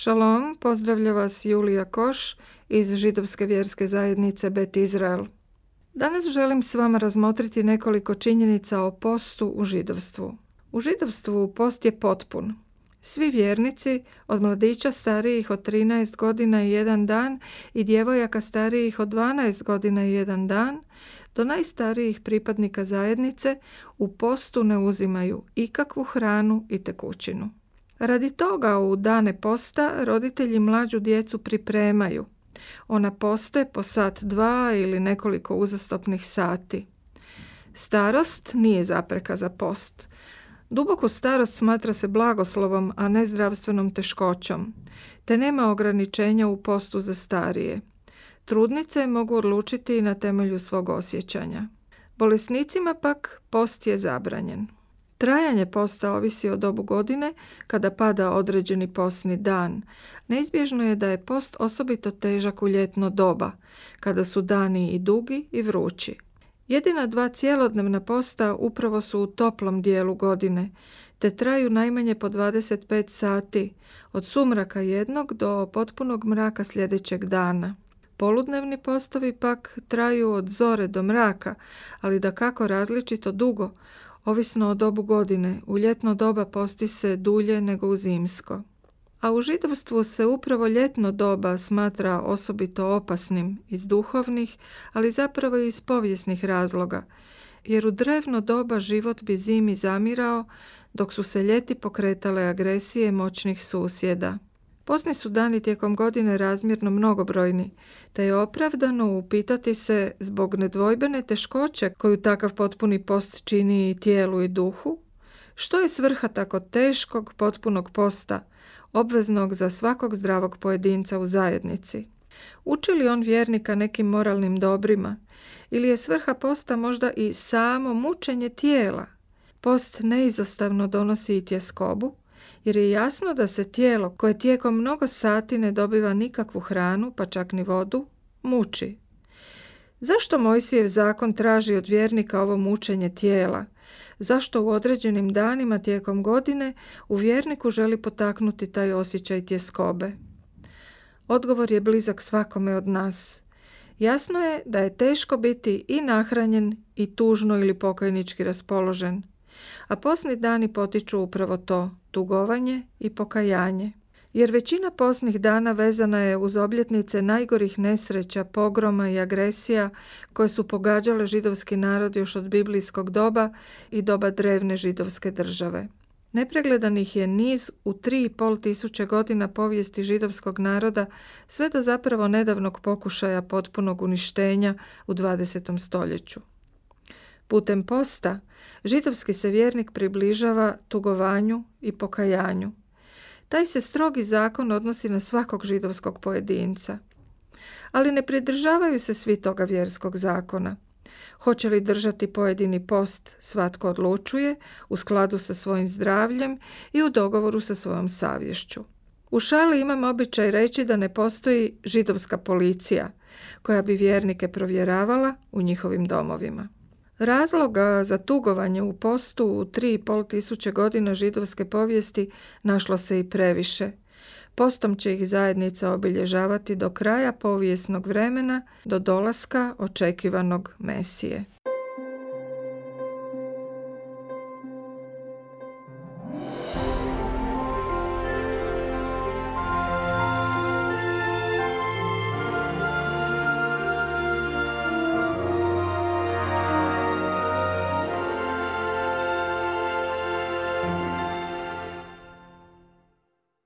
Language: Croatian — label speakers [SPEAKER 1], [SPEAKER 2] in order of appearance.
[SPEAKER 1] Šalom, pozdravlja vas Julija Koš iz židovske vjerske zajednice Bet Izrael. Danas želim s vama razmotriti nekoliko činjenica o postu u židovstvu. U židovstvu post je potpun. Svi vjernici, od mladića starijih od 13 godina i jedan dan i djevojaka starijih od 12 godina i jedan dan, do najstarijih pripadnika zajednice u postu ne uzimaju ikakvu hranu i tekućinu. Radi toga u dane posta roditelji mlađu djecu pripremaju. Ona poste po sat dva ili nekoliko uzastopnih sati. Starost nije zapreka za post. Duboku starost smatra se blagoslovom, a ne zdravstvenom teškoćom, te nema ograničenja u postu za starije. Trudnice mogu odlučiti na temelju svog osjećanja. Bolesnicima pak post je zabranjen. Trajanje posta ovisi o dobu godine kada pada određeni postni dan. Neizbježno je da je post osobito težak u ljetno doba, kada su dani i dugi i vrući. Jedina dva cjelodnevna posta upravo su u toplom dijelu godine, te traju najmanje po 25 sati, od sumraka jednog do potpunog mraka sljedećeg dana. Poludnevni postovi pak traju od zore do mraka, ali da kako različito dugo, ovisno o dobu godine. U ljetno doba posti se dulje nego u zimsko. A u židovstvu se upravo ljetno doba smatra osobito opasnim iz duhovnih, ali zapravo i iz povijesnih razloga, jer u drevno doba život bi zimi zamirao, dok su se ljeti pokretale agresije moćnih susjeda. Posni su dani tijekom godine razmjerno mnogobrojni, te je opravdano upitati se zbog nedvojbene teškoće koju takav potpuni post čini i tijelu i duhu, što je svrha tako teškog potpunog posta, obveznog za svakog zdravog pojedinca u zajednici? Uči li on vjernika nekim moralnim dobrima ili je svrha posta možda i samo mučenje tijela? Post neizostavno donosi i tjeskobu, jer je jasno da se tijelo koje tijekom mnogo sati ne dobiva nikakvu hranu, pa čak ni vodu, muči. Zašto Mojsijev zakon traži od vjernika ovo mučenje tijela? Zašto u određenim danima tijekom godine u vjerniku želi potaknuti taj osjećaj tjeskobe? Odgovor je blizak svakome od nas. Jasno je da je teško biti i nahranjen i tužno ili pokajnički raspoložen. A posni dani potiču upravo to, tugovanje i pokajanje. Jer većina posnih dana vezana je uz obljetnice najgorih nesreća, pogroma i agresija koje su pogađale židovski narod još od biblijskog doba i doba drevne židovske države. Nepregledanih je niz u tri i pol tisuće godina povijesti židovskog naroda sve do zapravo nedavnog pokušaja potpunog uništenja u 20. stoljeću. Putem posta židovski se vjernik približava tugovanju i pokajanju. Taj se strogi zakon odnosi na svakog židovskog pojedinca. Ali ne pridržavaju se svi toga vjerskog zakona. Hoće li držati pojedini post, svatko odlučuje u skladu sa svojim zdravljem i u dogovoru sa svojom savješću. U šali imam običaj reći da ne postoji židovska policija koja bi vjernike provjeravala u njihovim domovima. Razloga za tugovanje u postu u tri i pol tisuće godina židovske povijesti našlo se i previše. Postom će ih zajednica obilježavati do kraja povijesnog vremena, do dolaska očekivanog Mesije.